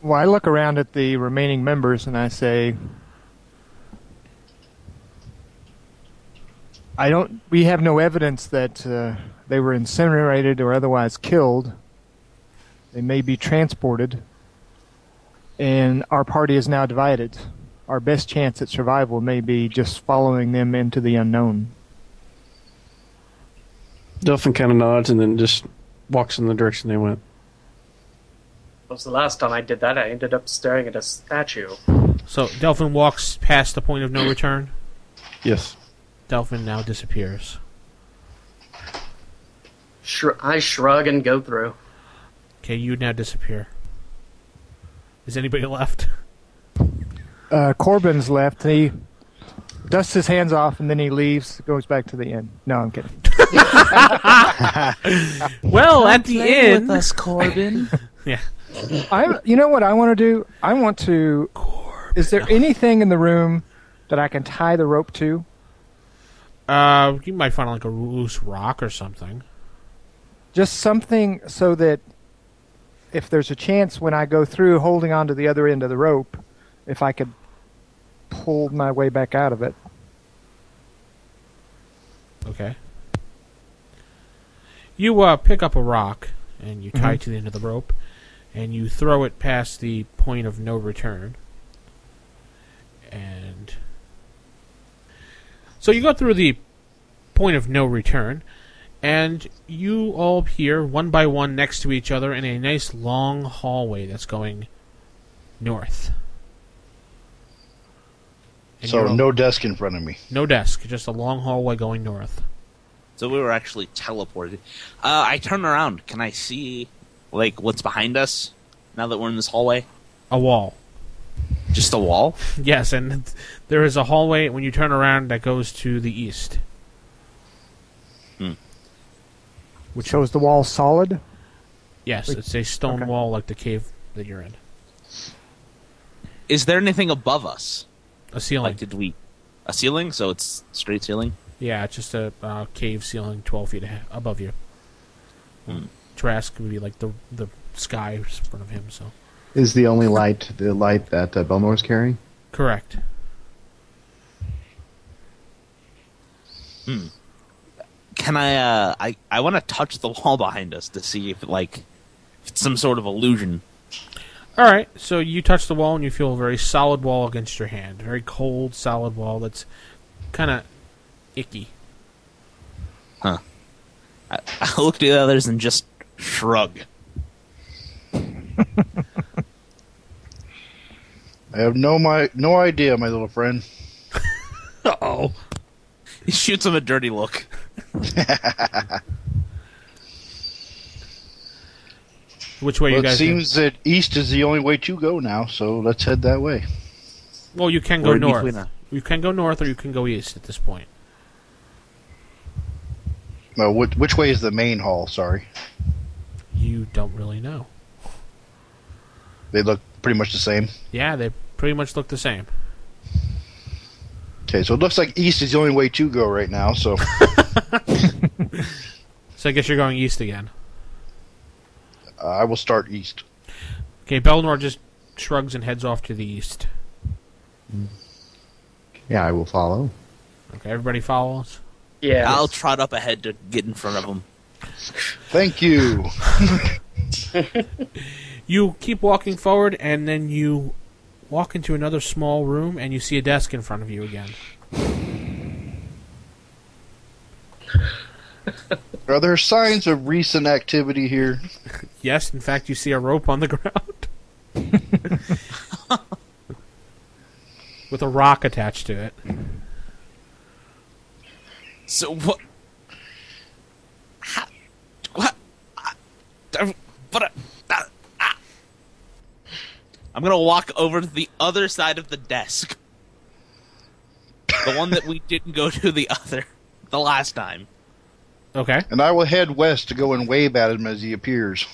Well, I look around at the remaining members and I say, I don't. We have no evidence that uh, they were incinerated or otherwise killed. They may be transported, and our party is now divided. Our best chance at survival may be just following them into the unknown. Delphin kind of nods and then just walks in the direction they went. was the last time I did that? I ended up staring at a statue. So Delphin walks past the point of no return. Yes. Delphin now disappears. Shr- I shrug and go through. Okay, you now disappear. Is anybody left? Uh, Corbin's left. And he dusts his hands off and then he leaves. Goes back to the inn. No, I'm kidding. Well, at the Play end, with us, Corbin. yeah. I. You know what I want to do? I want to. Corbin. Is there anything in the room that I can tie the rope to? Uh, you might find like a loose rock or something. Just something so that if there's a chance when I go through holding on to the other end of the rope, if I could pull my way back out of it. Okay. You uh, pick up a rock and you tie Mhm. it to the end of the rope, and you throw it past the point of no return. And so you go through the point of no return, and you all appear one by one next to each other in a nice long hallway that's going north. And So all- no desk in front of me. no desk, just a long hallway going north. so we were actually teleported. Uh, I turn around. Can I see like what's behind us now that we're in this hallway? A wall. Just a wall. Yes, and there is a hallway when you turn around that goes to the east. Which shows the wall solid. Yes, Wait, it's a stone okay. wall like the cave that you're in. Is there anything above us? A ceiling. Like, did we a ceiling? So it's straight ceiling. yeah, it's just a uh, cave ceiling 12 feet above you. Hmm. Trask would be like the the sky in front of him, so. Is the only light the light that uh, Belnor's carrying? Correct. Can I? Uh, I I want to touch the wall behind us to see if like if it's some sort of illusion. Alright, so you touch the wall and you feel a very solid wall against your hand. Very cold, solid wall that's kind of icky. Huh. I, I look to the others and just shrug. I have no my no idea, my little friend. Uh-oh. He shoots him a dirty look. Which way Well, you it guys seems that east is the only way to go now, so let's head that way. Well, you can go We're north. between, You can go north or you can go east at this point. Well, which, which way is the main hall? Sorry, You don't really know. they look pretty much the same. Yeah, they pretty much look the same. Okay, so it looks like east is the only way to go right now. So So I guess you're going east again. uh, I will start east. Okay, Belnor just shrugs and heads off to the east. Yeah, I will follow. Okay, everybody follows. Yeah. I'll trot up ahead to get in front of him. Thank you. You keep walking forward, and then you walk into another small room, and you see a desk in front of you again. Are there signs of recent activity here? Yes, in fact, you see a rope on the ground with a rock attached to it. So what? How, what? I- I- But uh, ah. I'm gonna walk over to the other side of the desk, the one that we didn't go to the other, the last time. Okay. And I will head west to go and wave at him as he appears.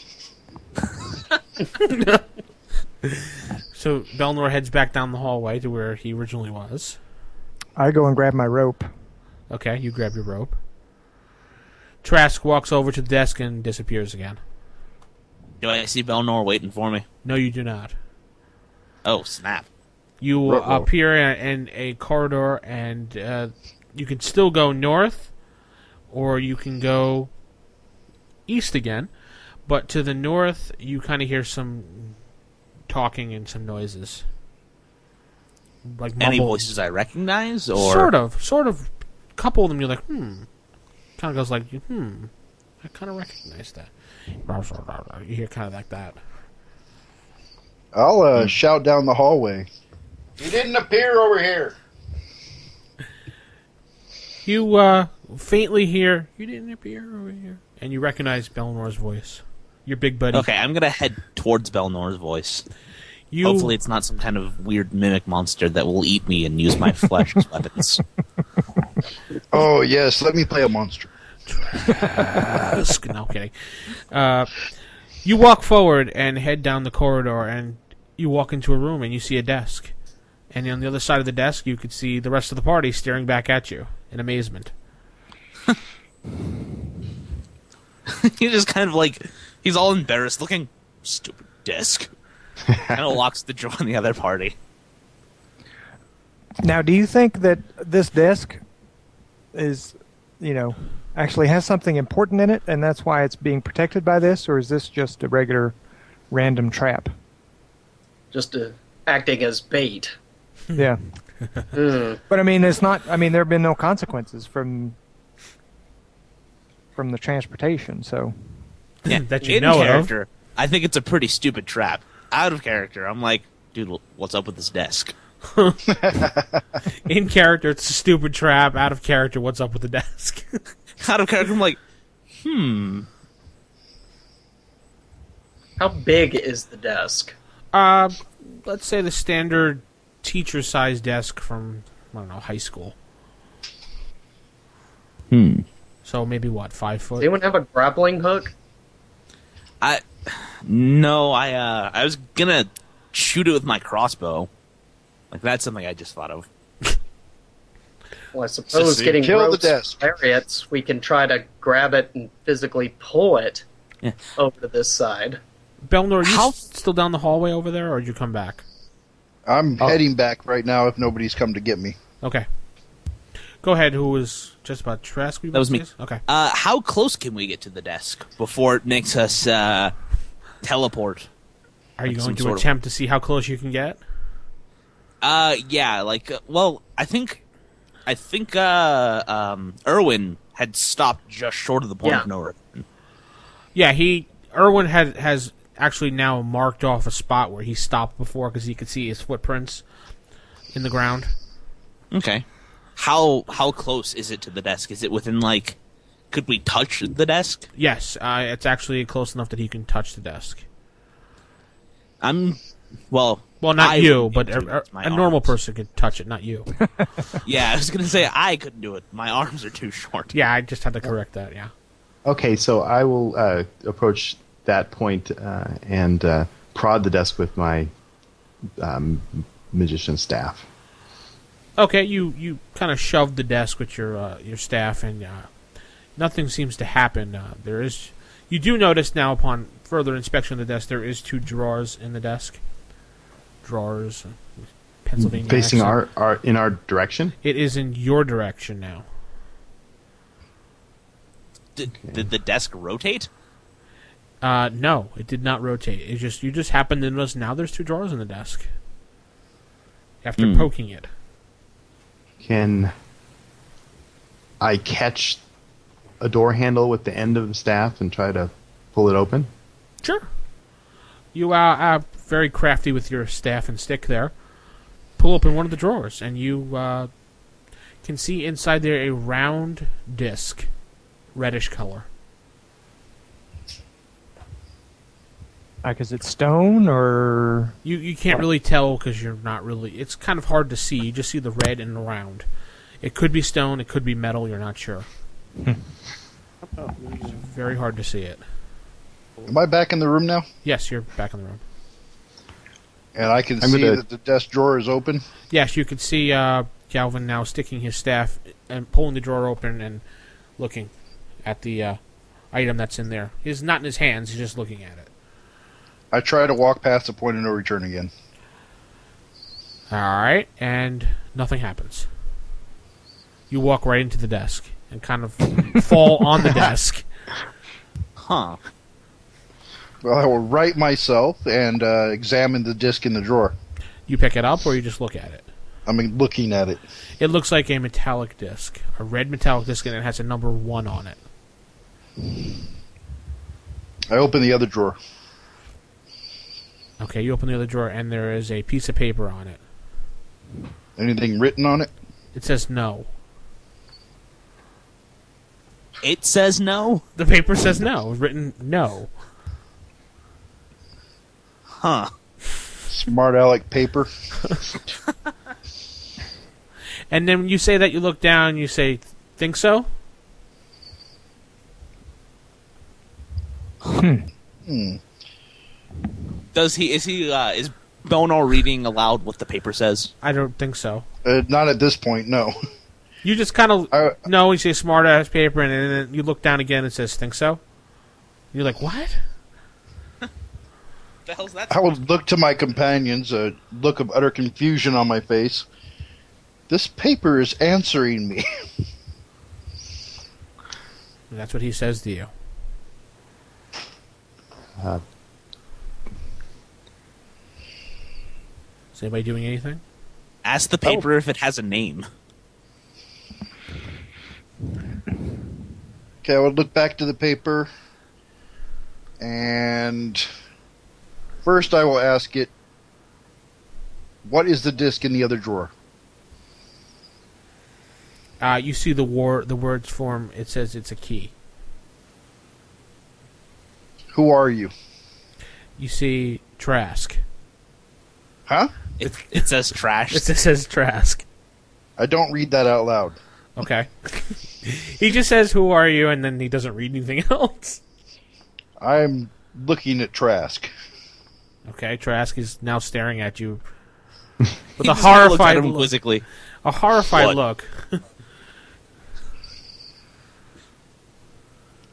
So Belnor heads back down the hallway to where he originally was. I go and grab my rope. Okay, you grab your rope. Trask walks over to the desk and disappears again. Do I see Belnor waiting for me? No, you do not. Oh snap! You Ruh-roh. appear in, in a corridor, and uh, you can still go north, or you can go east again. But to the north, you kind of hear some talking and some noises, like Any voices I recognize, or Sort of, sort of. Couple of them, you're like, hmm. Kind of goes like, hmm. I kind of recognize that. You hear kind of like that. I'll uh, shout down the hallway. He didn't appear over here. You uh, faintly hear, you didn't appear over here. And you recognize Belnor's voice. Your big buddy. Okay, I'm gonna head towards Belnor's voice. You, Hopefully, it's not some kind of weird mimic monster that will eat me and use my flesh as weapons. Oh yes, let me play a monster. No kidding. Uh, you walk forward and head down the corridor, and you walk into a room and you see a desk. And on the other side of the desk, you could see the rest of the party staring back at you in amazement. he's just kind of like he's all embarrassed, looking stupid desk. kind of locks the door on the other party. Now, do you think that this desk is, you know, actually has something important in it, and that's why it's being protected by this, or is this just a regular random trap? Just uh, acting as bait. yeah. Mm. But I mean, it's not. I mean, there have been no consequences from from the transportation. So Yeah, That you in know of. character, I think it's a pretty stupid trap. Out of character, I'm like, dude, what's up with this desk? In character, it's a stupid trap. Out of character, what's up with the desk? Out of character, I'm like, hmm. How big is the desk? uh, let's say the standard teacher-sized desk from I don't know high school. Hmm. So maybe what five foot? Does foot? anyone have a grappling hook? I no, I uh, I was gonna shoot it with my crossbow. Like that's something I just thought of. Well, I suppose see. getting Kill the ropes desk. lariats, we can try to grab it and physically pull it Yeah. over to this side. Belnor, are you How- still down the hallway over there, or did you come back? I'm Oh. heading back right now if nobody's come to get me. Okay. Go ahead. Who was just about Trask? we That was me. says? Okay. Uh, how close can we get to the desk before it makes us uh, teleport? Are you Like going to sort of- attempt to see how close you can get? Uh, yeah, like, uh, well, I think, I think, uh, um, Erwin had stopped just short of the point Yeah. of no return. Yeah, he Erwin had has actually now marked off a spot where he stopped before because he could see his footprints in the ground. Okay. How how close is it to the desk? Is it within like? Could we touch the desk? Yes, uh, it's actually close enough that he can touch the desk. I'm, well. Well, not I you, but a, a, use my a normal person could touch it, not you. Yeah, I was gonna say I couldn't do it. My arms are too short. yeah, I just had to correct that. Yeah. Okay, so I will uh, approach that point uh, and uh, prod the desk with my um, magician staff. Okay, you you kind of shoved the desk with your uh, your staff, and uh, nothing seems to happen. Uh, there is, you do notice now upon further inspection of the desk, there is two drawers in the desk. Drawers, Pennsylvania. Facing accent. our, our in our direction. It is in your direction now. Did, did the desk rotate? Uh, no, it did not rotate. It just you just happened to notice now there's two drawers in the desk. After Hmm. poking it, Can I catch a door handle with the end of the staff and try to pull it open? sure. You are uh, very crafty with your staff and stick there. Pull open one of the drawers, and you uh, can see inside there a round disc, reddish color. Like, is it stone or? You you can't really tell because you're not really. It's kind of hard to see. You just see the red and the round. It could be stone. It could be metal. You're not sure. It's very hard to see it. Am I back in the room now? Yes, you're back in the room. And I can I'm see gonna- that the desk drawer is open. Yes, you can see uh, Galvin now sticking his staff and pulling the drawer open and looking at the uh, item that's in there. He's not in his hands. He's just looking at it. I try to walk past the point of no return again. All right, and nothing happens. You walk right into the desk and kind of fall on the desk. Huh. Well, I will right myself and uh, examine the disc in the drawer. You pick it up or you just look at it. I mean, looking at it. It looks like a metallic disc, a red metallic disc, and it has a number one on it. I open the other drawer. Okay, you open the other drawer, and there is a piece of paper on it. Anything written on it? It says no. It says no. The paper says no. Written no. Huh. Smart aleck paper. And then when you say that, you look down. You say, "Think so?" Hmm. Does he? Is he? Uh, is Bono reading aloud what the paper says? I don't think so. Uh, not at this point, no. You just kind of no. You say smart ass paper, and then you look down again. and says, "Think so?" You're like, "What?" The hell's that? I would look to my companions, a look of utter confusion on my face. This paper is answering me. That's what he says to you. Uh, Is anybody doing anything? Ask the paper if it has a name. Okay, I would look back to the paper, and first I will ask it, what is the disc in the other drawer? Uh, you see the war, the words form. It says it's a key. Who are you? You see Trask. Huh? It, it says trash. It says Trask. I don't read that out loud. Okay. he just says, "Who are you?" and then he doesn't read anything else. I'm looking at Trask. Okay, Trask is now staring at you with a just kinda looks at horrified, look, quizzically. a horrified What? look.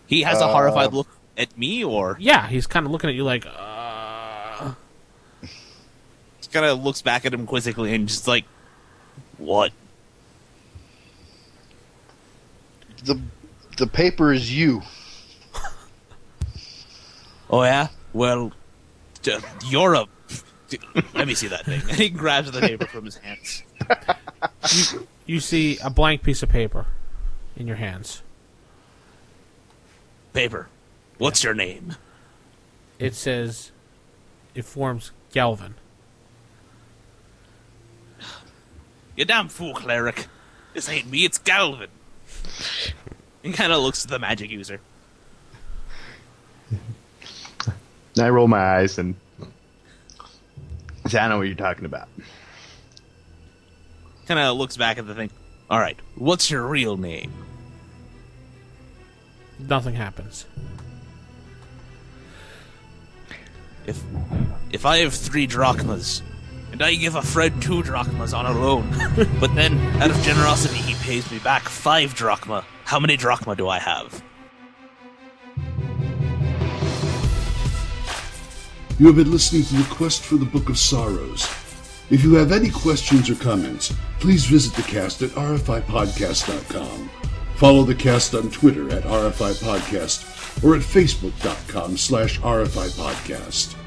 He has a Uh, horrified look at me, or Yeah, he's kind of looking at you like, uh, just kind of looks back at him quizzically and just like, what? The the paper is you. Oh yeah. Well, d- you're a. d- Let me see that thing. And he grabs the paper from his hands. you see a blank piece of paper in your hands. Paper. What's your name? It says, it forms Galvin. You damn fool, cleric. This ain't me, it's Galvin. He kind of looks at the magic user. I roll my eyes and say, I know what you're talking about. Kind of looks back at the thing. All right, what's your real name? Nothing happens. If if I have three drachmas, and I give a friend two drachmas on a loan, but then out of generosity he pays me back five drachma, how many drachma do I have? You have been listening to the Quest for the Book of Sorrows. If you have any questions or comments, please visit the cast at rfipodcast.com. Follow the cast on Twitter at rfipodcast or at facebook.com slash rfipodcast.